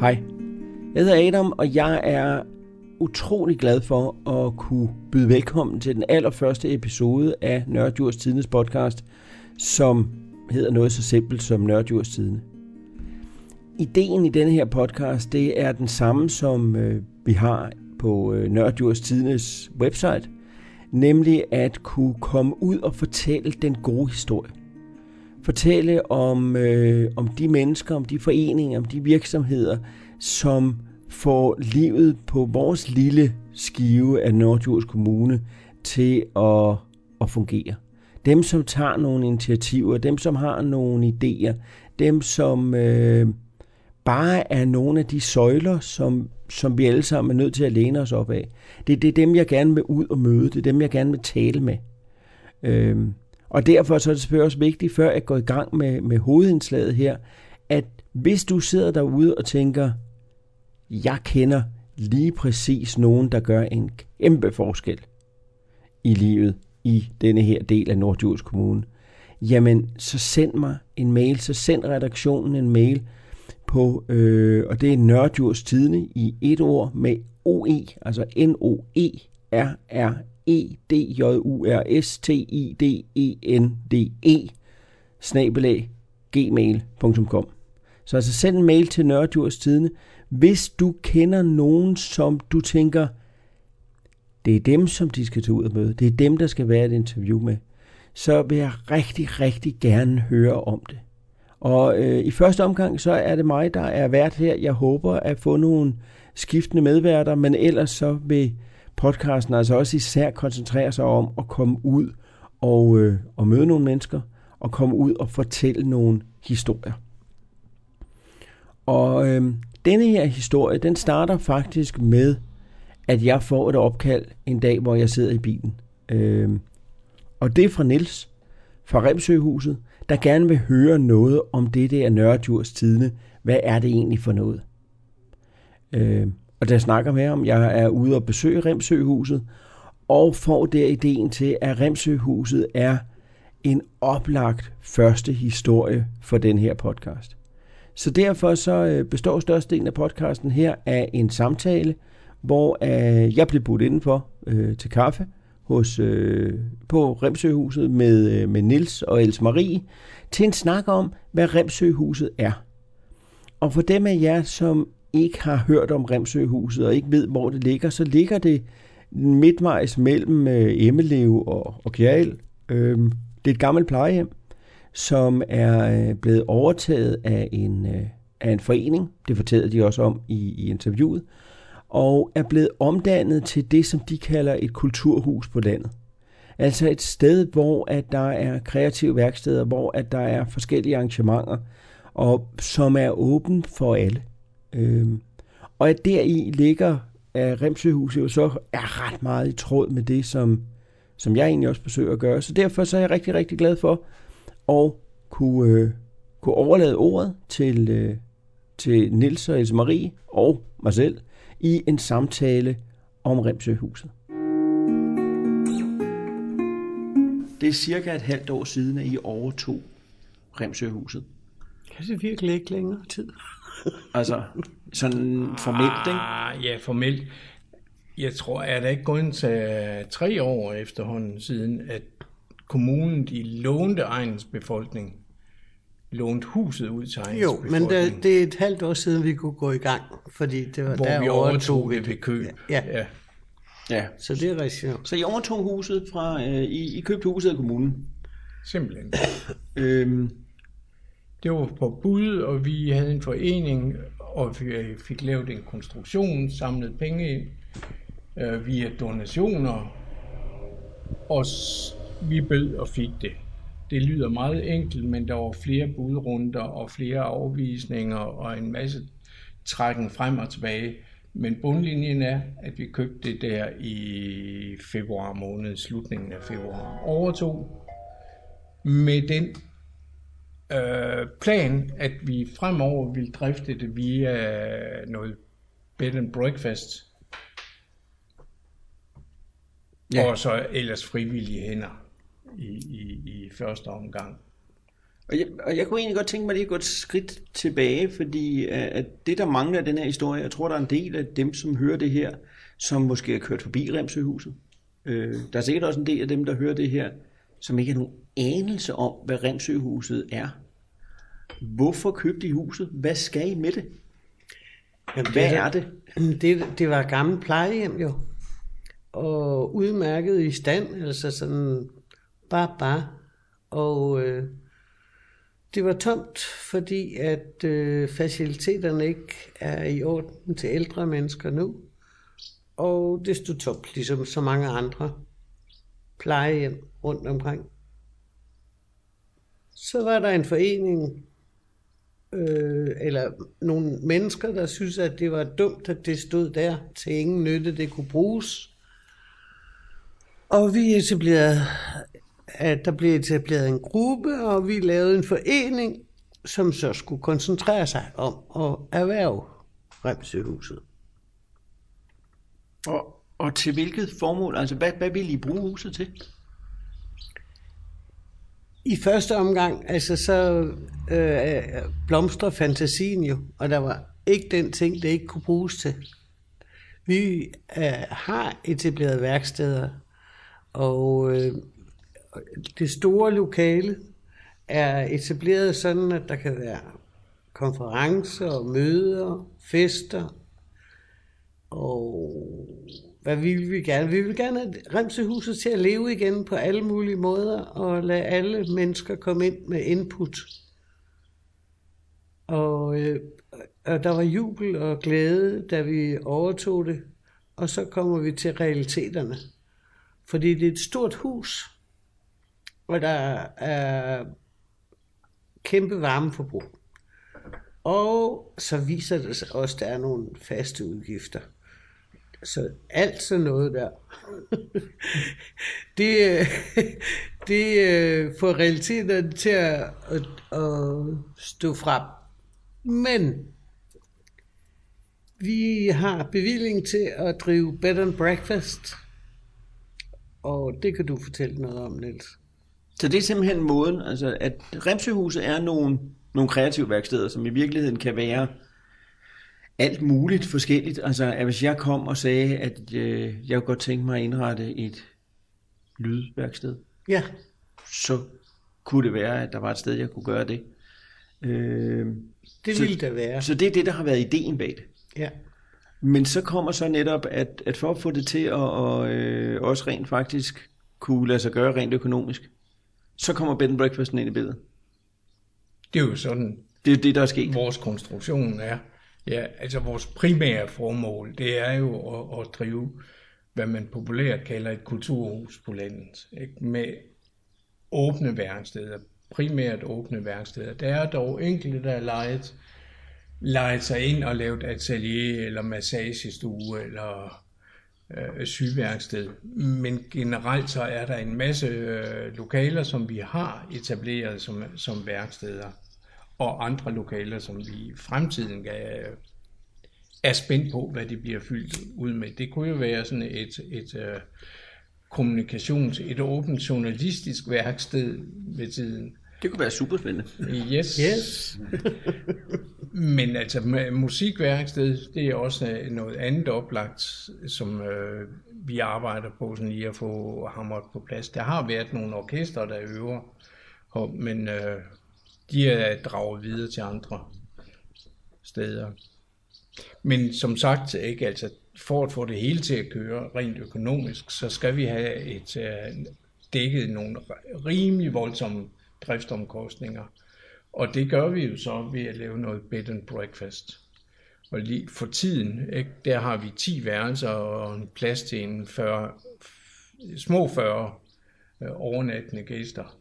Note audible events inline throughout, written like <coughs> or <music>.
Hej, jeg hedder Adam, og jeg er utrolig glad for at kunne byde velkommen til den allerførste episode af Nørdjurs Tidens podcast, som hedder noget så simpelt som Nørdjurs Tidene. Ideen i denne her podcast, det er den samme, som øh, vi har på øh, Nørdjurs Tidens website, nemlig at kunne komme ud og fortælle den gode historie. Fortælle om, øh, om de mennesker, om de foreninger, om de virksomheder, som får livet på vores lille skive af Nordjords Kommune til at, at fungere. Dem, som tager nogle initiativer, dem, som har nogle idéer, dem, som øh, bare er nogle af de søjler, som, som vi alle sammen er nødt til at læne os op af. Det, det er dem, jeg gerne vil ud og møde. Det er dem, jeg gerne vil tale med. Øh, og derfor så er det selvfølgelig også vigtigt, før jeg går i gang med, med hovedindslaget her, at hvis du sidder derude og tænker, jeg kender lige præcis nogen, der gør en kæmpe forskel i livet i denne her del af Nordjurs Kommune, jamen så send mig en mail, så send redaktionen en mail på, øh, og det er Nørdjurs Tidene i et ord med OE, altså N-O-E-R-R-E e, snabelag, gmail.com. Så altså send en mail til Nørdjurs Tidene, hvis du kender nogen, som du tænker, det er dem, som de skal tage ud og møde, det er dem, der skal være et interview med, så vil jeg rigtig, rigtig gerne høre om det. Og øh, i første omgang, så er det mig, der er vært her. Jeg håber at få nogle skiftende medværter, men ellers så vil podcasten altså også især koncentrerer sig om at komme ud og, øh, og møde nogle mennesker, og komme ud og fortælle nogle historier. Og øh, denne her historie, den starter faktisk med, at jeg får et opkald en dag, hvor jeg sidder i bilen. Øh, og det er fra Nils fra Remsøhuset, der gerne vil høre noget om det der Nørredjurs Tidene. Hvad er det egentlig for noget? Øh, og der snakker med om, jeg er ude og besøge Remsøhuset, og får der ideen til, at Remsøhuset er en oplagt første historie for den her podcast. Så derfor så øh, består størstedelen af podcasten her af en samtale, hvor øh, jeg blev budt indenfor øh, til kaffe hos, øh, på Remsøhuset med, øh, med Nils og Else Marie til en snak om, hvad Remsøhuset er. Og for dem af jer, som ikke har hørt om Remsøhuset og ikke ved, hvor det ligger, så ligger det midtvejs mellem øh, Emmelev og, og Kjærl. Øh, det er et gammelt plejehjem, som er øh, blevet overtaget af en, øh, af en forening. Det fortæller de også om i, i interviewet og er blevet omdannet til det, som de kalder et kulturhus på landet. Altså et sted, hvor at der er kreative værksteder, hvor at der er forskellige arrangementer, og som er åben for alle. Øhm, og at deri ligger at Remsøhuset jo så er ret meget i tråd med det, som, som jeg egentlig også forsøger at gøre. Så derfor så er jeg rigtig, rigtig glad for at kunne, øh, kunne overlade ordet til, øh, til Nils og Else Marie og mig selv, i en samtale om Remsøhuset. Det er cirka et halvt år siden, at I overtog Remsøhuset. Kan det virkelig ikke længere tid? Altså, sådan formelt, ikke? Ah, ja, formelt. Jeg tror, at det ikke gået til tre år efterhånden siden, at kommunen de lånte egens befolkning lånt huset ud til egens Jo, men det, det er et halvt år siden, vi kunne gå i gang, fordi det var hvor der vi overtog det ved køb. Ja. ja. Ja. Så det er rigtig sjovt. Så I overtog huset fra, øh, I, I købte huset af kommunen? Simpelthen. øhm. Det var på bud, og vi havde en forening, og vi fik lavet en konstruktion, samlet penge ind øh, via donationer, og vi bød og fik det. Det lyder meget enkelt, men der var flere budrunder og flere afvisninger og en masse trækken frem og tilbage. Men bundlinjen er, at vi købte det der i februar måned, slutningen af februar. Overtog med den øh, plan, at vi fremover vil drifte det via noget bed and breakfast. Ja. Og så ellers frivillige hænder i, i, i første omgang. Og jeg, og jeg kunne egentlig godt tænke mig lige at gå et skridt tilbage, fordi øh, at det, der mangler den her historie, jeg tror, der er en del af dem, som hører det her, som måske har kørt forbi Remsøhuset. Øh, der er sikkert også en del af dem, der hører det her, som ikke har nogen anelse om, hvad Remsøhuset er. Hvorfor købte I huset? Hvad skal I med det? Jamen, Hvad det, er det? Det, det var et gammelt plejehjem jo. Og udmærket i stand, altså sådan bare bare. Og øh, det var tomt, fordi at øh, faciliteterne ikke er i orden til ældre mennesker nu. Og det stod tomt, ligesom så mange andre plejehjem rundt omkring. Så var der en forening, øh, eller nogle mennesker, der synes, at det var dumt, at det stod der til ingen nytte, det kunne bruges. Og vi etablerede, at der blev etableret en gruppe, og vi lavede en forening, som så skulle koncentrere sig om at erhverve Remsøhuset. Og, og til hvilket formål? Altså, hvad, hvad vil I bruge huset til? I første omgang, altså så øh, blomstrer fantasien jo, og der var ikke den ting, det ikke kunne bruges til. Vi øh, har etableret værksteder, og øh, det store lokale er etableret sådan, at der kan være konferencer, møder, fester, og hvad vil vi gerne? Vi vil gerne have Remsehuset til at leve igen på alle mulige måder, og lade alle mennesker komme ind med input. Og, øh, og der var jubel og glæde, da vi overtog det, og så kommer vi til realiteterne. Fordi det er et stort hus, og der er kæmpe varmeforbrug. Og så viser det sig også, at der er nogle faste udgifter. Så alt sådan noget der, det, øh, det øh, får realiteterne til at, at, at stå frem. Men vi har bevilling til at drive bed and breakfast, og det kan du fortælle noget om, Niels. Så det er simpelthen måden, altså at Remsøhuset er nogle, nogle kreative værksteder, som i virkeligheden kan være alt muligt forskelligt. Altså at hvis jeg kom og sagde, at øh, jeg kunne godt tænke mig at indrette et lydværksted, Ja, så kunne det være, at der var et sted, jeg kunne gøre det. Øh, det Så- ville der være. så det er det, der har været ideen bag det. Ja. Men så kommer så netop, at, at for at få det til at og, øh, også rent faktisk kunne lade sig gøre rent økonomisk, så kommer bed and breakfasten ind i billedet. Det er jo sådan, Det er det, der er sket. vores konstruktion er. Ja, altså vores primære formål, det er jo at, at drive, hvad man populært kalder et kulturhus på landet. Ikke? Med åbne værksteder, primært åbne værksteder. Der er dog enkelte, der er lejet, lejet sig ind og lavet atelier eller massagestue eller øh, sygeværksted. Men generelt så er der en masse øh, lokaler, som vi har etableret som, som værksteder, og andre lokaler, som vi i fremtiden kan, er spændt på, hvad det bliver fyldt ud med. Det kunne jo være sådan et, et øh, kommunikations, et åbent journalistisk værksted ved tiden. Det kunne være super spændende. Yes. Yes. <laughs> Men altså med musikværksted, det er også øh, noget andet oplagt, som øh, vi arbejder på sådan lige at få hamret på plads. Der har været nogle orkester, der øver, og, men øh, de er draget videre til andre steder. Men som sagt, ikke altså for at få det hele til at køre rent økonomisk, så skal vi have et øh, dækket nogle rimelig voldsomme driftsomkostninger. Og det gør vi jo så ved at lave noget bed and breakfast. Og lige for tiden, ikke, der har vi 10 værelser og en plads til en 40, små 40 øh, overnattende gæster.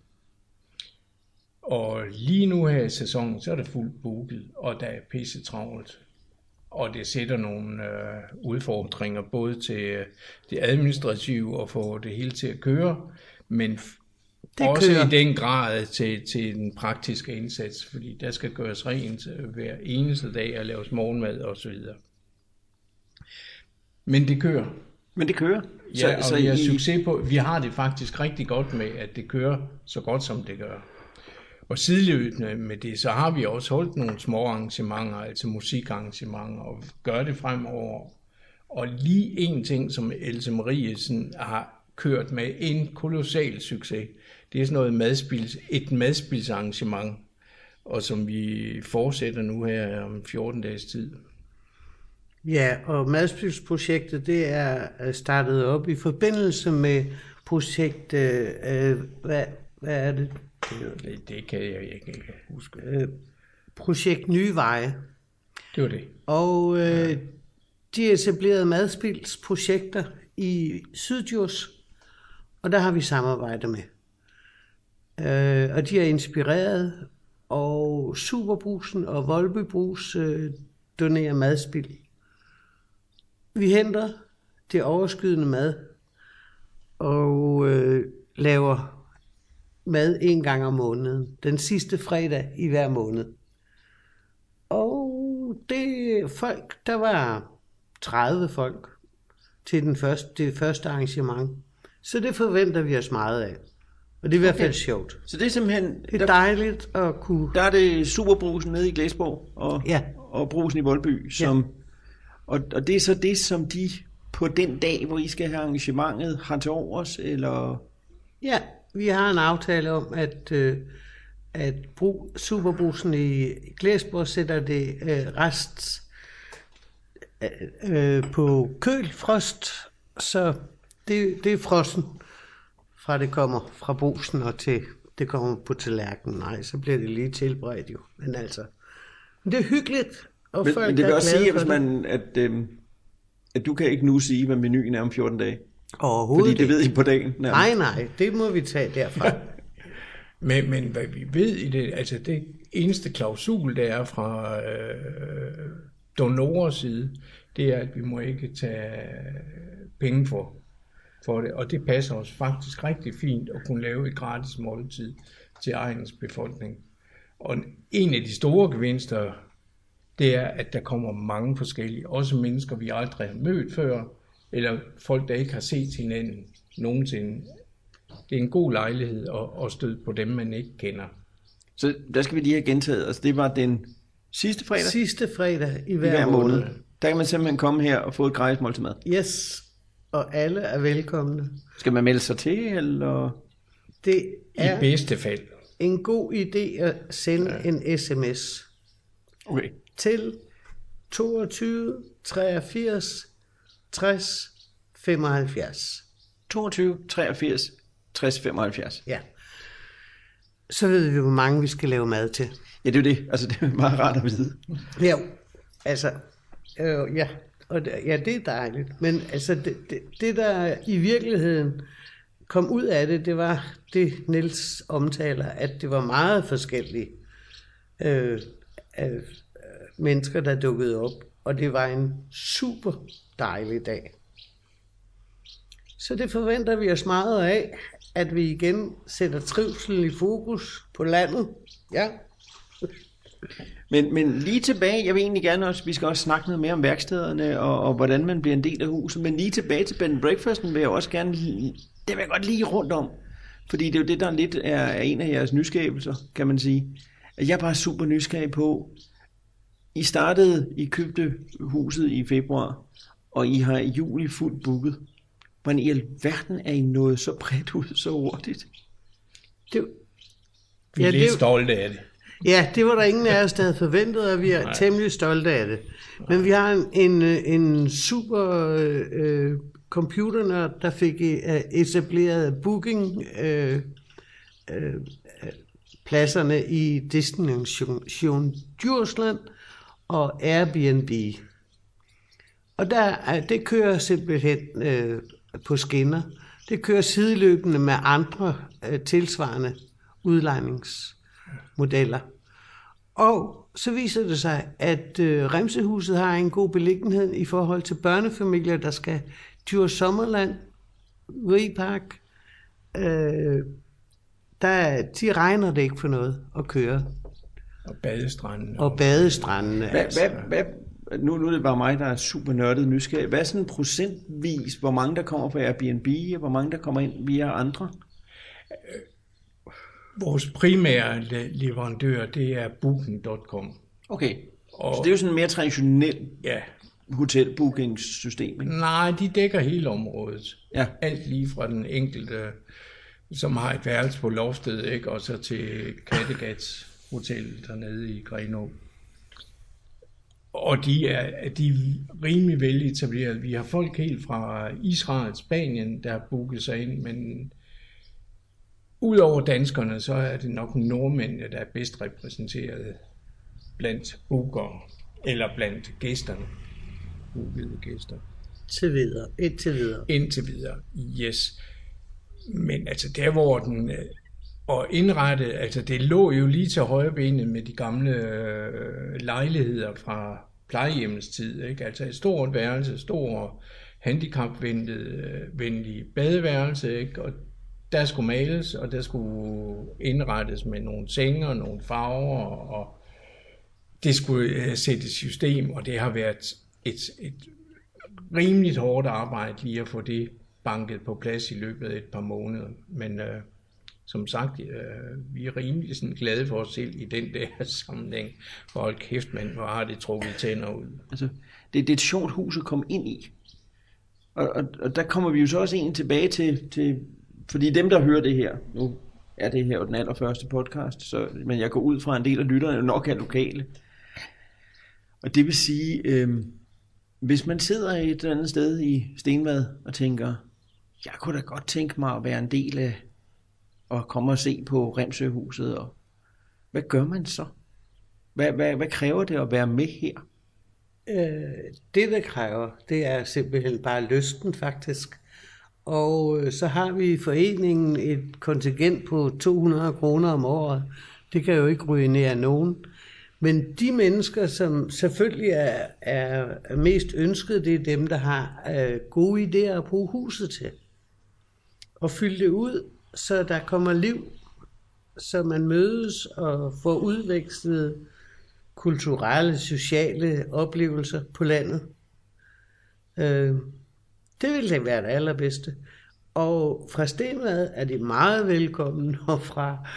Og lige nu her i sæsonen, så er det fuldt booket, og der er pisse travlt. Og det sætter nogle øh, udfordringer både til øh, det administrative og få det hele til at køre, men Det også kører. i den grad til, til den praktiske indsats, fordi der skal gøres rent øh, hver eneste dag og laves morgenmad og så videre. Men det kører. Men det kører. Ja, så, og vi har succes på, vi har det faktisk rigtig godt med, at det kører så godt, som det gør. Og sideløbende med det, så har vi også holdt nogle små arrangementer, altså musikarrangementer, og gør det fremover. Og lige en ting, som Else Mariesen har kørt med en kolossal succes, det er sådan noget madspils, et madspilsarrangement, og som vi fortsætter nu her om 14 dages tid. Ja, og madspilsprojektet, det er øh, startet op i forbindelse med projekt, øh, øh, hvad, hvad er det? Det, det kan jeg ikke huske. Øh, projekt Nye Veje. Det var det. Og øh, de etablerede madspilsprojekter i Sydjurs, og der har vi samarbejdet med. Øh, og de er inspireret, og Superbrusen og Volbebrus øh, donerer madspil. Vi henter det overskydende mad og øh, laver mad en gang om måneden. Den sidste fredag i hver måned. Og det folk, der var 30 folk til den første, det første arrangement. Så det forventer vi os meget af. Og det er i hvert fald okay. sjovt. Så det er simpelthen... Det er dejligt at kunne... Der er det Superbrusen nede i Glæsborg og, Ja. og Brusen i Voldby, som, og, og det er så det, som de på den dag, hvor I skal have arrangementet, har til overs, eller... Ja, vi har en aftale om, at, øh, at brug, Superbrusen i Glæsborg sætter det øh, rest øh, øh, på køl, frost, så det, det er frossen, fra det kommer fra brusen og til det kommer på tallerkenen. Nej, så bliver det lige tilberedt jo. Men altså, det er hyggeligt, og Men, folk men det vil også sige, hvis man, at, øhm, at du kan ikke nu sige, hvad menuen er om 14 dage. Overhovedet Fordi det ikke. ved I på dagen. nærmest. Nej, nej, det må vi tage derfra. <laughs> Men, men hvad vi ved i det, altså det eneste klausul, der er fra øh, donorers side, det er, at vi må ikke tage penge for, for det. Og det passer os faktisk rigtig fint at kunne lave et gratis måltid til egens befolkning. Og en af de store gevinster, det er, at der kommer mange forskellige, også mennesker, vi aldrig har mødt før, eller folk, der ikke har set hinanden nogensinde. Det er en god lejlighed at, at støde på dem, man ikke kender. Så der skal vi lige have gentaget. Altså det var den sidste fredag Sidste fredag i i hver, hver måned. måned. Der kan man simpelthen komme her og få et gratis måltid mad. Yes, og alle er velkomne. Skal man melde sig til, eller... Det I er bedste fald. en god idé at sende ja. en sms Okay. til 22 83 60 75. 22, 83, 60, 75. Ja. Så ved vi, hvor mange vi skal lave mad til. Ja, det er jo det. Altså, det er meget rart at vide. Ja, altså, øh, ja, og det, ja, det er dejligt. Men altså, det, det, det, der i virkeligheden kom ud af det, det var det, Niels omtaler, at det var meget forskellige øh, øh, mennesker, der dukkede op. Og det var en super dejlig dag. Så det forventer vi os meget af, at vi igen sætter trivselen i fokus på landet. Ja, Men, men lige tilbage, jeg vil egentlig gerne også, vi skal også snakke noget mere om værkstederne, og, og hvordan man bliver en del af huset, men lige tilbage til bed and breakfasten vil jeg også gerne, det vil jeg godt lige rundt om, fordi det er jo det, der lidt er, er en af jeres nyskabelser, kan man sige. At jeg er bare super nysgerrig på, i startede, I købte huset i februar, og I har i juli fuldt booket. Hvordan i alverden er I nået så bredt ud så hurtigt? det, Vi er Ja, lidt det- stolte af det. Ja, det var der ingen af os, der havde forventet, og vi er Nej. temmelig stolte af det. Men vi har en, en, en super øh, computernørd, der fik øh, etableret booking øh, øh, pladserne i Destination Djursland og Airbnb. Og der, det kører simpelthen øh, på skinner. Det kører sideløbende med andre øh, tilsvarende udlejningsmodeller. Og så viser det sig, at øh, Remsehuset har en god beliggenhed i forhold til børnefamilier, der skal Djurs Sommerland, Rigepark. Øh, der, de regner det ikke for noget at køre. Og badestranden. Og badestrandene. Hvad, altså. hvad, hvad, nu, nu er det bare mig, der er super nørdet nysgerrig. Hvad er sådan procentvis, hvor mange der kommer fra Airbnb, og hvor mange der kommer ind via andre? Vores primære le- leverandør, det er booking.com. Okay. Og- Så det er jo sådan en mere traditionel Ja, hotelbookingssystem, ikke? nej, de dækker hele området. Ja. Alt lige fra den enkelte, som har et værelse på loftet, ikke? og så til Kattegats Hotel dernede i Grenå. Og de er, de er rimelig veletableret. Vi har folk helt fra Israel, Spanien, der har booket sig ind, men udover danskerne, så er det nok nordmændene, der er bedst repræsenteret blandt bookere, eller blandt gæsterne. Bookede gæster. Til videre. Indtil videre. Indtil videre, yes. Men altså der, hvor den... Og indrettet, altså det lå jo lige til højrebenet med de gamle øh, lejligheder fra plejehjemmets tid, ikke? Altså et stort værelse, stor handicapvenlig øh, badeværelse, ikke? Og der skulle males, og der skulle indrettes med nogle senge og nogle farver, og det skulle øh, sættes i system, og det har været et, et rimeligt hårdt arbejde lige at få det banket på plads i løbet af et par måneder. Men øh, som sagt, øh, vi er rimelig sådan glade for os selv i den der <laughs> sammenhæng. For hold kæft, mand, hvor har det trukket tænder ud. Altså, det, det er et sjovt hus at komme ind i. Og, og, og der kommer vi jo så også en tilbage til, til, fordi dem, der hører det her, nu er det her jo den allerførste podcast, så, men jeg går ud fra, en del af lytterne nok er lokale. Og det vil sige, øh, hvis man sidder et eller andet sted i Stenvad og tænker, jeg kunne da godt tænke mig at være en del af og komme og se på Remsøhuset, og hvad gør man så? Hvad, hvad, hvad kræver det at være med her? Øh, det, der kræver, det er simpelthen bare lysten, faktisk. Og øh, så har vi i foreningen et kontingent på 200 kroner om året. Det kan jo ikke ruinere nogen. Men de mennesker, som selvfølgelig er, er mest ønsket, det er dem, der har øh, gode idéer at bruge huset til. Og fylde det ud, så der kommer liv, så man mødes og får udvekslet kulturelle, sociale oplevelser på landet. Øh, det vil da være det allerbedste. Og fra Stenvad er de meget velkomne, <laughs> og fra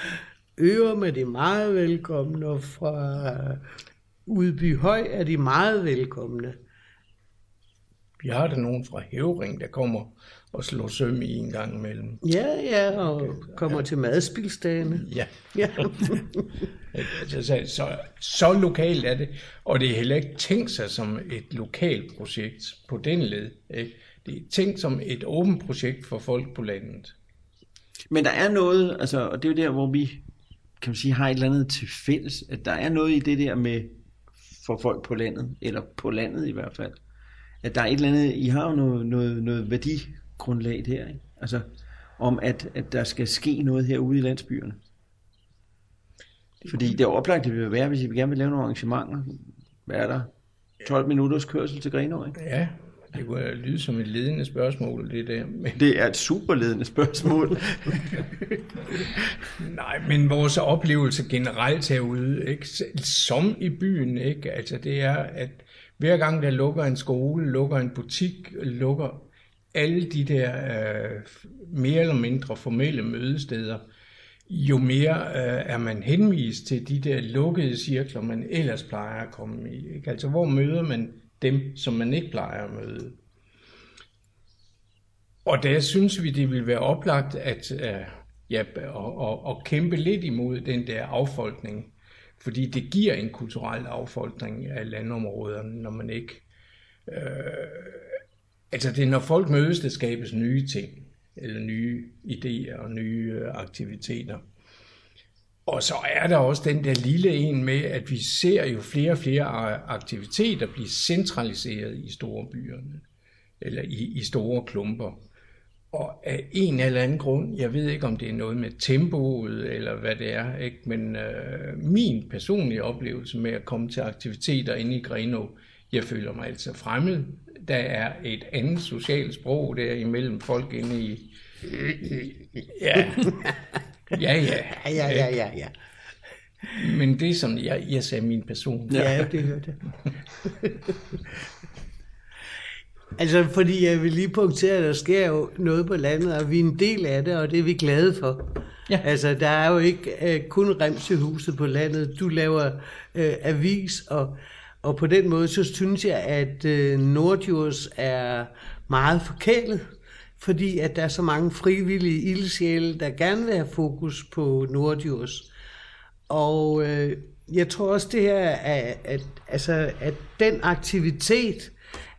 Ørum er de meget velkomne, og fra Udbyhøj er de meget velkomne. Vi har der nogen fra Hævring, der kommer og slår søm i en gang imellem. Ja, ja, og kommer til madspilsdagene. Ja, Ja. <laughs> så, så, så lokalt er det. Og det er heller ikke tænkt sig som et lokalt projekt på den led. Ikke? Det er tænkt som et åbent projekt for folk på landet. Men der er noget, altså, og det er jo der, hvor vi kan man sige, har et eller andet til fælles, at der er noget i det der med for folk på landet, eller på landet i hvert fald, at der er et eller andet, I har jo noget, noget, noget værdigrundlag her, ikke? altså om at, at der skal ske noget herude i landsbyerne. Fordi det er oplagt, det vil være, hvis I gerne vil lave nogle arrangementer, hvad er der? 12 minutters kørsel til Grenaa, ikke? Ja, det kunne lyde som et ledende spørgsmål, det der. Men, Det er et superledende spørgsmål. <laughs> nej, men vores oplevelse generelt herude, ikke? som i byen, ikke? Altså, det er, at hver gang der lukker en skole, lukker en butik, lukker alle de der øh, mere eller mindre formelle mødesteder, jo mere øh, er man henvist til de der lukkede cirkler, man ellers plejer at komme i. Ikke? Altså, hvor møder man dem, som man ikke plejer at møde? Og der synes vi, det vil være oplagt at, øh, ja, og, og, og kæmpe lidt imod den der affolkning. Fordi det giver en kulturel affolkning af landområderne, når man ikke... Øh, altså det er, når folk mødes, der skabes nye ting, eller nye idéer og nye øh, aktiviteter. Og så er der også den der lille en med, at vi ser jo flere og flere øh, aktiviteter blive centraliseret i store byerne, eller i, i store klumper. Og af en eller anden grund, jeg ved ikke om det er noget med tempoet eller hvad det er, ikke? men øh, min personlige oplevelse med at komme til aktiviteter inde i Greno, jeg føler mig altså fremmed. Der er et andet socialt sprog der imellem folk inde i... Ja, ja, ja. Ja, ja, ja, ja, ja. Men det er som jeg, jeg sagde min person. Ja, det hørte jeg. Altså, fordi jeg vil lige punktere, at der sker jo noget på landet, og vi er en del af det, og det er vi glade for. Ja. Altså, der er jo ikke uh, kun Remsehuset på landet. Du laver uh, avis, og, og på den måde, så synes jeg, at øh, Nordjurs er meget forkælet, fordi at der er så mange frivillige ildsjæle, der gerne vil have fokus på Nordjurs. Og øh, jeg tror også det her, at, at, altså, at den aktivitet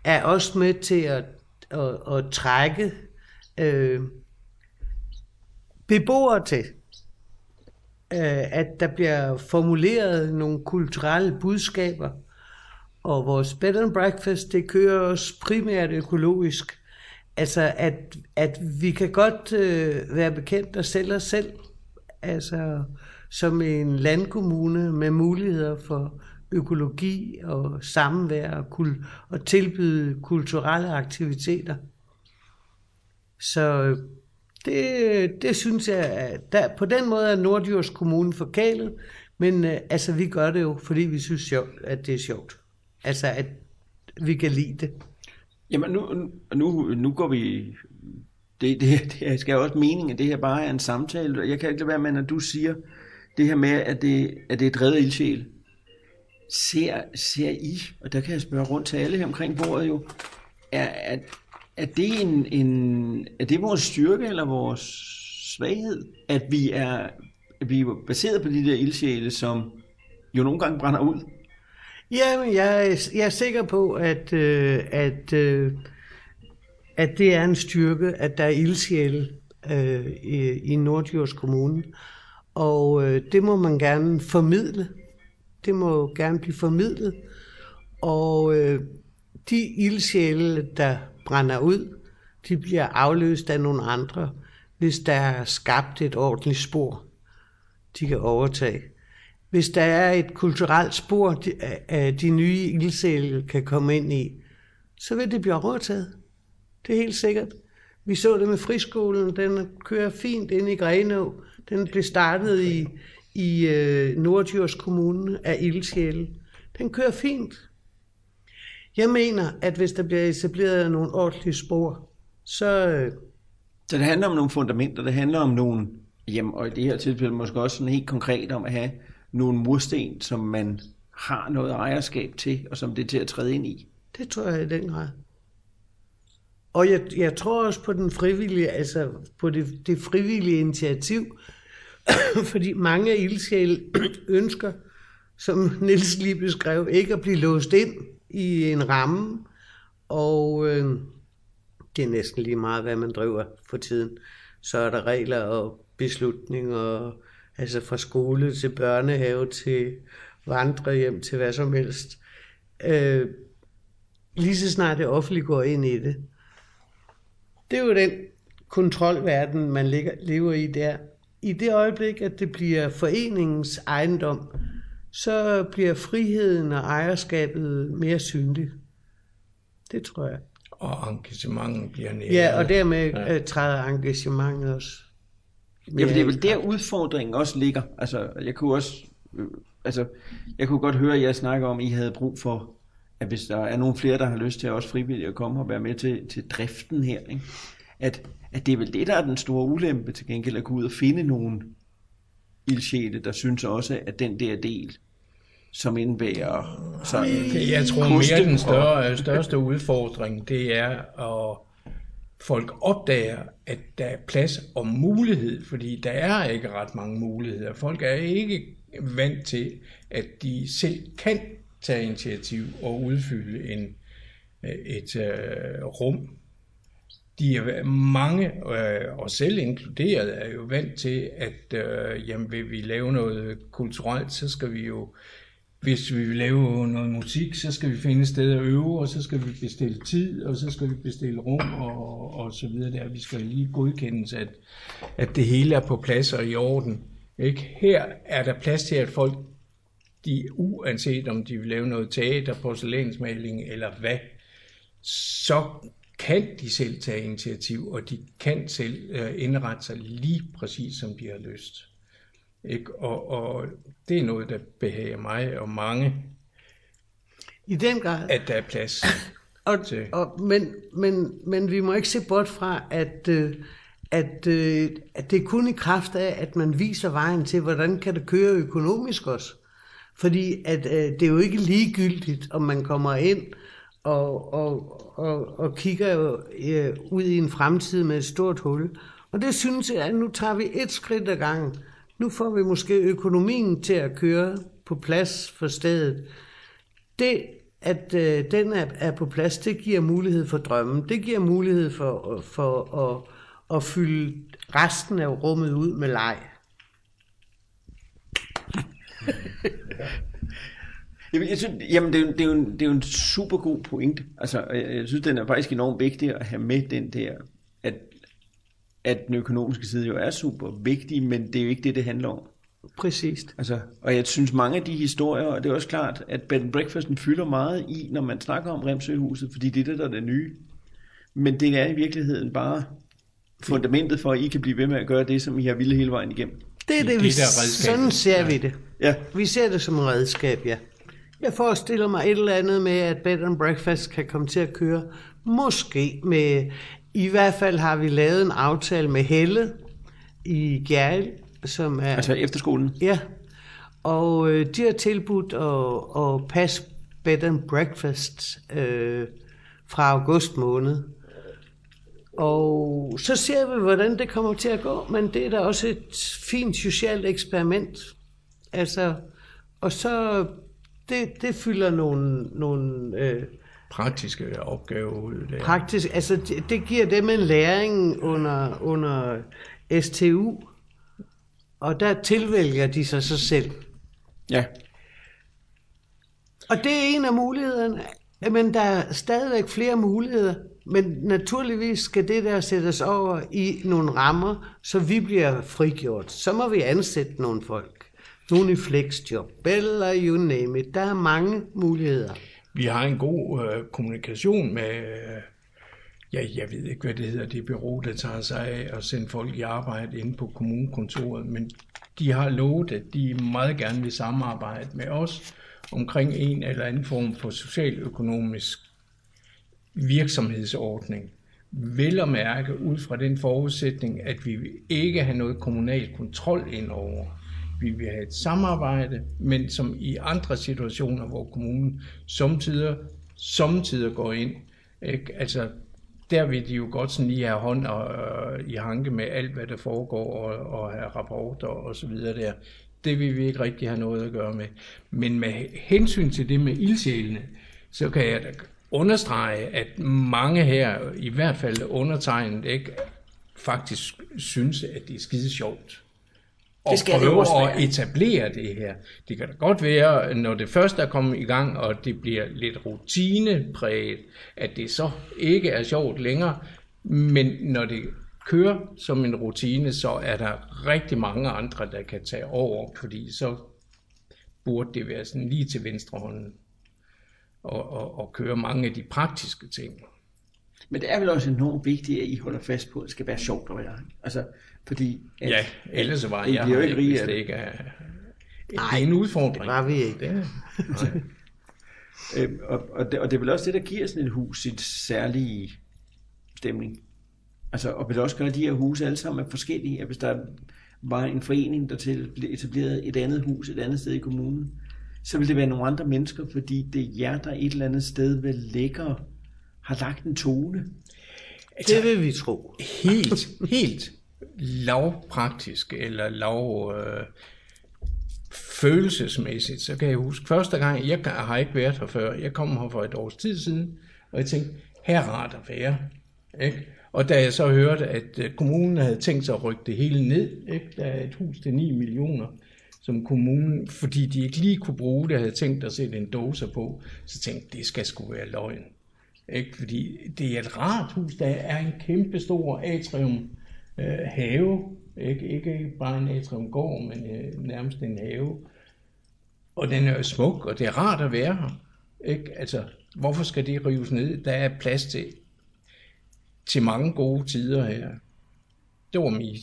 er også med til at, at, at trække øh, beboere til. Øh, at der bliver formuleret nogle kulturelle budskaber, og vores bed and breakfast, det kører os primært økologisk. Altså, at, at vi kan godt øh, være bekendt og sælge os selv. Altså, som en landkommune med muligheder for økologi og samvær og, kul- og tilbyde kulturelle aktiviteter. Så øh, det, det synes jeg, at der, på den måde er Nordjurs Kommune forkælet, men øh, altså vi gør det jo, fordi vi synes at det er sjovt. Altså at vi kan lide det. Jamen nu, nu, nu går vi... Det, det, det skal jo også mening, at det her bare er en samtale. Jeg kan ikke lade være med, når du siger det her med, at det, at det er drevet ildsjæl. Ser, ser I, og der kan jeg spørge rundt til alle her omkring bordet jo, er, er, er, det en, en, er det vores styrke eller vores svaghed, at vi er, at vi er baseret på de der ildsjæle, som jo nogle gange brænder ud? Ja, jeg, er- jeg er sikker på, at, øh, at, øh, at det er en styrke, at der er ildsjæle øh, i, i Nordjords Kommune. Og øh, det må man gerne formidle. Det må gerne blive formidlet. Og øh, de ildsjæle, der brænder ud, de bliver afløst af nogle andre, hvis der er skabt et ordentligt spor, de kan overtage. Hvis der er et kulturelt spor, de, de nye ildsæle kan komme ind i, så vil det blive overtaget. Det er helt sikkert. Vi så det med friskolen, den kører fint ind i Grenå. Den blev startet i, i øh, Nordjurs Kommune af ildsjæle. Den kører fint. Jeg mener, at hvis der bliver etableret nogle ordentlige spor, så øh, Så det handler om nogle fundamenter, det handler om nogle, jamen, og i det her tilfælde måske også sådan helt konkret om at have nogle mursten, som man har noget ejerskab til, og som det er til at træde ind i. Det tror jeg i den grad. Og jeg, jeg tror også på den frivillige, altså på det, det frivillige initiativ, <coughs> fordi mange af ildsjæle <coughs> ønsker, som Niels lige beskrev, ikke at blive låst ind i en ramme, og øh, det er næsten lige meget, hvad man driver for tiden. Så er der regler og beslutninger, altså fra skole til børnehave til vandrehjem til hvad som helst. Øh, lige så snart det offentlige går ind i det. Det er jo den kontrolverden, man ligger, lever i der. I det øjeblik, at det bliver foreningens ejendom, så bliver friheden og ejerskabet mere synligt. Det tror jeg. Og engagementet bliver nære. Ja, og dermed Ja. ja. træder engagementet også. Ja, for det er vel ind. der udfordringen også ligger. Altså, jeg kunne også, øh, altså, jeg kunne godt høre, at jeg snakker om, at I havde brug for, at hvis der er nogle flere, der har lyst til at også frivilligt at komme og være med til, til driften her, ikke? At, at det er vel det, der er den store ulempe til gengæld, at gå ud og finde nogle ildsjæle, der synes også, at den der del, som indebærer sådan Jeg tror mere, den større, største udfordring, det er, at folk opdager, at der er plads og mulighed, fordi der er ikke ret mange muligheder. Folk er ikke vant til, at de selv kan tage initiativ og udfylde en, øh, et øh, rum. De er mange, øh, og selv inkluderet, er jo vant til, at øh, jamen, vil vi lave noget kulturelt, så skal vi jo hvis vi vil lave noget musik, så skal vi finde et sted at øve, og så skal vi bestille tid, og så skal vi bestille rum, og, og så videre der. Vi skal lige godkendes, at, at det hele er på plads og i orden. Ikke? Her er der plads til, at folk, de uanset om de vil lave noget teater, porcelænsmaling eller hvad, så kan de selv tage initiativ, og de kan selv øh, indrette sig lige præcis, som de har lyst. Ikke? Og, og det er noget, der behager mig og mange, I den grad. at der er plads. <laughs> Og, til. og, men, men, men vi må ikke se bort fra, at, øh, at, øh, at det er kun i kraft af, at man viser vejen til, hvordan kan det køre økonomisk også. Fordi at, øh, det er jo ikke ligegyldigt, om man kommer ind og, og, og, og kigger øh, ud i en fremtid med et stort hul. Og det synes jeg, at nu tager vi et skridt ad gangen. Nu får vi måske økonomien til at køre på plads for stedet. Det, at øh, den er, er på plads, det giver mulighed for drømmen. Det giver mulighed for, for at, at fylde resten af rummet ud med leg. <laughs> Jamen, jeg synes, jamen det, er, det, er jo en, det er jo en super god pointe. Altså, jeg, jeg synes, den er faktisk enormt vigtig at have med den der, at, at den økonomiske side jo er super vigtig, men det er jo ikke det, det handler om. Præcist. Altså, og jeg synes, mange af de historier, og det er også klart, at bed and breakfasten fylder meget i, når man snakker om Remsøhuset, fordi det er det, der er det nye. Men det er i virkeligheden bare fundamentet for, at I kan blive ved med at gøre det, som I har ville hele vejen igennem. Det er Det det, er vi, det, der er redskabet. sådan ser vi det. Ja, Vi ser det som et redskab, ja. Jeg forestiller mig et eller andet med, at bed and breakfast kan komme til at køre. Måske med, i hvert fald har vi lavet en aftale med Helle i Gjærl, som er... altså efterskolen. Ja, og øh, de har tilbudt at, at passe bed and breakfast øh, fra august måned. Og så ser vi, hvordan det kommer til at gå, men det er da også et fint socialt eksperiment. Altså, og så, det, det fylder nogle, nogle øh, Praktiske opgaver ud der. praktisk, altså det, det giver dem en læring under, under STU, og der tilvælger de sig sig selv. Ja, Og det er en af mulighederne. Men der er stadigvæk flere muligheder. Men naturligvis skal det der sættes over i nogle rammer, så vi bliver frigjort. Så må vi ansætte nogle folk. Nogle i flexjob, eller you name it. Der er mange muligheder. Vi har en god øh, kommunikation med, øh, ja, jeg ved ikke, hvad det hedder, det bureau, der tager sig af at sende folk i arbejde inde på kommunekontoret, men de har lovet, at de meget gerne vil samarbejde med os omkring en eller anden form for socialøkonomisk virksomhedsordning. Vel at mærke ud fra den forudsætning, at vi ikke har noget kommunal kontrol indover. Vi vil have et samarbejde, men som i andre situationer, hvor kommunen samtidig, samtidig går ind. Ikke? Altså, der vil de jo godt sådan lige have hånd og, øh, i hanke med alt, hvad der foregår, og, og have rapporter og så videre der. Det vil vi ikke rigtig have noget at gøre med. Men med hensyn til det med ildsjælene, så kan jeg da understrege, at mange her, i hvert fald undertegnet, ikke, faktisk synes, at det er skide sjovt. Og Det prøve at etablere det her. Det kan da godt være, når det først er kommet i gang, og det bliver lidt rutinepræget, at det så ikke er sjovt længere. Men når det kører som en rutine, så er der rigtig mange andre, der kan tage over, fordi så burde det være sådan lige til venstre hånden og, og, og køre mange af de praktiske ting. Men det er vel også enormt vigtigt, at I holder fast på, at det skal være sjovt at være. Altså, fordi... At, Ja, ellers var jeg bliver jo her ikke hvis det ikke er... er en udfordring. det var vi ikke. Det nej. Øh, og, og, det, og det er vel også det, der giver sådan et hus sit særlige stemning. Altså, og vil også gøre, at de her huse alle sammen er forskellige. At hvis der var en forening, der til, blev etableret et andet hus et andet sted i kommunen, så vil det være nogle andre mennesker, fordi det er jer, der et eller andet sted vel lægger, har lagt en tone. Det vil vi tro. helt, <laughs> helt lavpraktisk eller lav øh, følelsesmæssigt, så kan jeg huske, første gang, jeg har ikke været her før, jeg kom her for et års tid siden, og jeg tænkte, her er rart at være. Ikke? Og da jeg så hørte, at øh, kommunen havde tænkt sig at rykke det hele ned, ikke? der er et hus til 9 millioner, som kommunen, fordi de ikke lige kunne bruge det, havde tænkt at sætte en dose på, så tænkte jeg, det skal sgu være løgn. Ikke? Fordi det er et rart hus, der er en kæmpe stor atrium øh, have, ikke? ikke bare en atriumgård, men øh, nærmest en have. Og den er jo smuk, og det er rart at være her. Ikke? Altså, hvorfor skal det rives ned? Der er plads til, til mange gode tider her. Det var min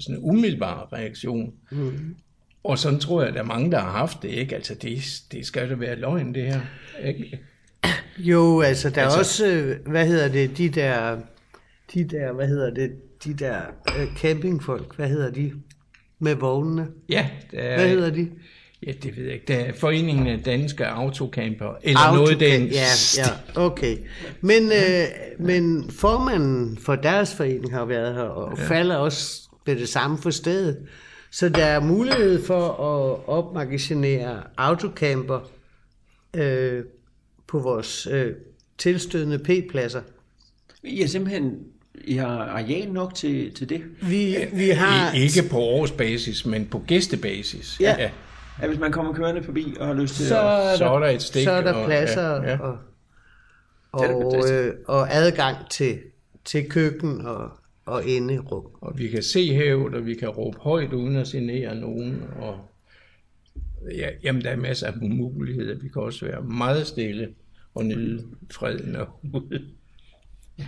sådan umiddelbare reaktion. Mm. Og sådan tror jeg, at der er mange, der har haft det. Ikke? Altså, det, det skal da være løgn, det her. Ikke? Jo, altså der Altså- er også, øh, hvad hedder det, de der, de der, hvad hedder det, de der øh, campingfolk, hvad hedder de, med vognene, Ja, der er, hvad hedder de? ja, det ved jeg ikke. Der er Foreningen af Danske Autocamper, eller noget den. Ja, ja, okay. Men, øh, men formanden for deres forening har været her, og ja. falder også ved det samme for stedet. Så der er mulighed for at opmagasinere autocamper øh, på vores øh, tilstødende P-pladser. I er simpelthen I har areal nok til, til det. Vi, vi har... I, ikke på årsbasis, men på gæstebasis. Ja. ja. Ja, hvis man kommer kørende forbi og har lyst til så at... er, Så der, er der et stik, Så er der og- pladser ja, ja. og, og, øh, og adgang til, til køkken og, og inderum. Og vi kan se havet, og vi kan råbe højt, uden at genere nogen. Og ja, jamen, der er masser af muligheder. Vi kan også være meget stille og nyde freden herude.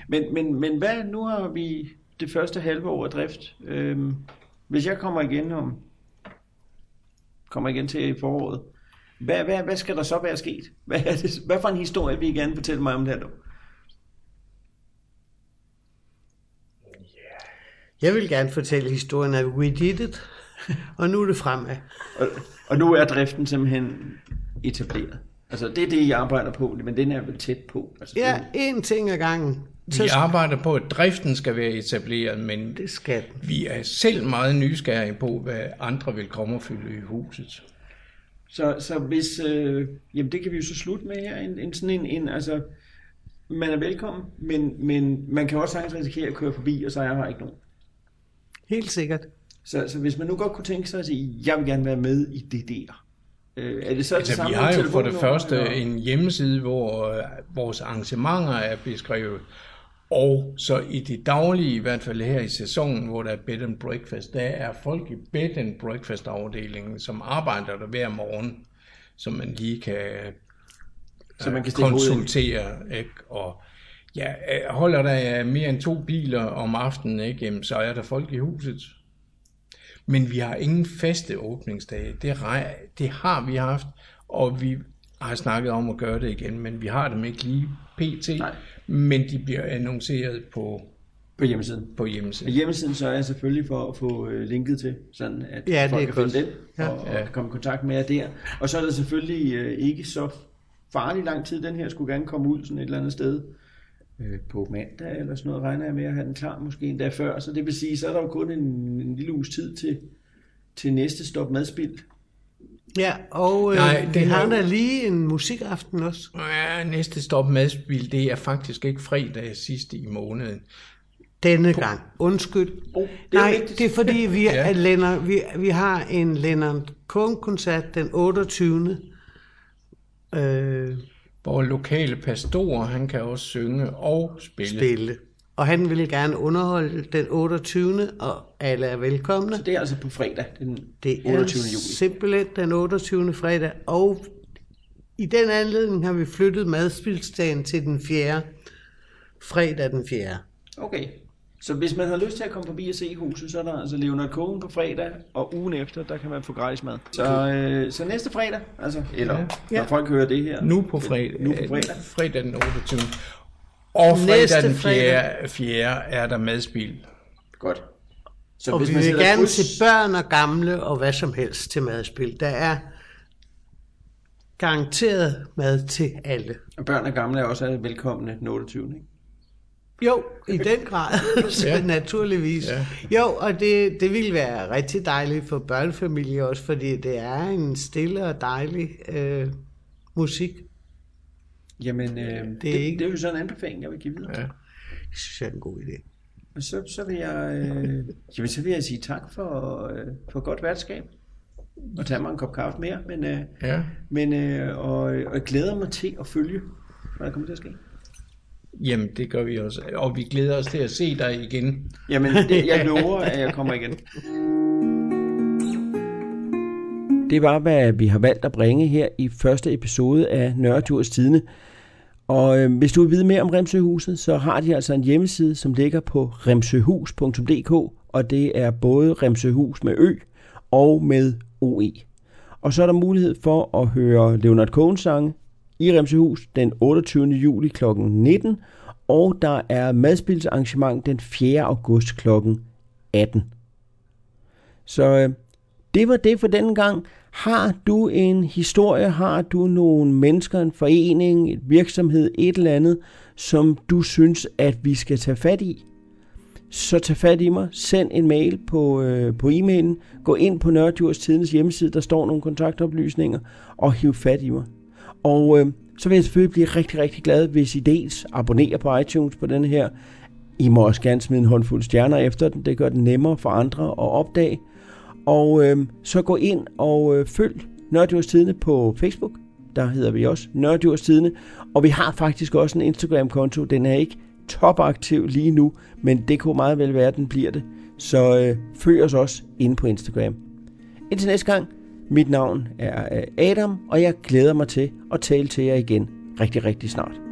Men, men, men hvad, nu har vi det første halve år af drift. Øhm, hvis jeg kommer igen om kommer igen til i foråret, hvad, hvad, hvad skal der så være sket? Hvad, er det, hvad for en historie vil I gerne fortælle mig om det her? nu? Jeg vil gerne fortælle historien af We Did It, og nu er det fremad. Og, og nu er driften simpelthen etableret. Altså det er det, I arbejder på, men den er vel tæt på. Altså, Ja, den- en ting ad gangen. Vi Så arbejder på, at driften skal være etableret, men det skal den. vi er selv meget nysgerrige på, hvad andre vil komme og fylde i huset. Så, så hvis, øh, jamen det kan vi jo så slutte med her, en, en sådan en, en, altså, man er velkommen, men, men man kan også sagtens risikere at køre forbi, og så er her ikke nogen. Helt sikkert. Så, så hvis man nu godt kunne tænke sig at sige, jeg vil gerne være med i det der, øh, er det så det Altså, samme vi har jo for det første eller? en hjemmeside, hvor øh, vores arrangementer er beskrevet, og så i det daglige, i hvert fald her i sæsonen, hvor der er bed and breakfast, der er folk i bed and breakfast afdelingen, som arbejder der hver morgen, som man lige kan Så man øh, kan konsultere, ikke? og ja, øh, holder der mere end to biler om aftenen, ikke? Jamen, så er der folk i huset. Men vi har ingen faste åbningsdage. Det, rej- det har vi haft, og vi har snakket om at gøre det igen, men vi har dem ikke lige pt. Nej. Men de bliver annonceret på, På hjemmesiden. på Og hjemmesiden. hjemmesiden så er jeg selvfølgelig for at få øh, linket til, sådan at Ja, det folk kan finde den, Ja. og, og kan komme i kontakt med jer der. Og så er det selvfølgelig øh, ikke så farlig lang tid, den her skulle gerne komme ud sådan et eller andet sted øh, på mandag eller sådan noget, regner jeg med at have den klar måske endda før. Så det vil sige, så er der jo kun en, en lille uges tid til, til næste stop madspild. Ja, og øh, Nej, vi det har er da lige en musikaften også. Ja, næste stop madspil, det er faktisk ikke fredag sidste i måneden. Denne gang. Undskyld. Oh, det er Nej, vigtigt. det er fordi, vi, <laughs> Ja. ja. Lenner, vi, vi har en Lennart Kohn-koncert den 28. Øh, Hvor lokale pastorer, han kan også synge og spille. spille. Og han vil gerne underholde den 28. og alle er velkomne. Så det er altså på fredag, den Det 28. er juli. simpelthen den 28. fredag, og i den anledning har vi flyttet madspilsdagen til den 4. fredag den 4. Okay. Så hvis man har lyst til at komme forbi og se huset, så er der altså Leonard Cohen på fredag, og ugen efter, der kan man få gratis mad. Så, øh, så næste fredag, altså, eller ja. Ja. når folk hører det her. Nu på fredag. Nu på fredag. Fredag den 28. Og Næste fredag den 4. fredag. 4. er der madspil. Godt. Så Og vi vil sætter gerne kryds- se børn og gamle og hvad som helst til madspil. Der er garanteret mad til alle. Og børn og gamle er også velkomne den 28. Ikke? Jo, i den grad, <laughs> så Ja. naturligvis. Ja. Jo, og det, det vil være rigtig dejligt for børnefamilier også, fordi det er en stille og dejlig øh, musik. Jamen, øh, det, det, ikke- det er jo sådan en anbefaling, jeg vil give videre. Ja. Det synes jeg er en god idé. Og så, så, vil jeg, øh, jamen, så vil jeg sige tak for, øh, for godt værtskab. Og tage mig en kop kaffe mere. Men, øh, ja. men øh, og, og jeg glæder mig til at følge, hvad der kommer til at ske. Jamen, det gør vi også. Og vi glæder os til at se dig igen. Jamen, det, jeg lover, at jeg kommer igen. Det var, hvad vi har valgt at bringe her i første episode af Nørreturs Tidene. Og øh, hvis du vil vide mere om Remsøhuset, så har de altså en hjemmeside, som ligger på remsøhus.dk, og det er både Remsøhus med Ø og med OE. Og så er der mulighed for at høre Leonard Cohen sange i Remsehus den 28. juli kl. 19, og der er madspilsarrangement den 4. august kl. 18. Så øh, det var det for denne gang. Har du en historie, har du nogle mennesker, en forening, et virksomhed, et eller andet, som du synes, at vi skal tage fat i, så tag fat i mig. Send en mail på, øh, på e-mailen. Gå ind på Nørdjurs Tidens hjemmeside, der står nogle kontaktoplysninger, og hiv fat i mig. Og øh, så vil jeg selvfølgelig blive rigtig, rigtig glad, hvis I dels abonnerer på iTunes på den her. I må også gerne smide en håndfuld stjerner efter den. Det gør den nemmere for andre at opdage. Og øh, så gå ind og øh, følg Nørdjurs Tidene på Facebook. Der hedder vi også Nørdjurs Tidene. Og vi har faktisk også en Instagram-konto. Den er ikke topaktiv lige nu, men det kunne meget vel være, at den bliver det. Så øh, følg os også inde på Instagram. Indtil næste gang, mit navn er øh, Adam, og jeg glæder mig til at tale til jer igen rigtig, rigtig snart.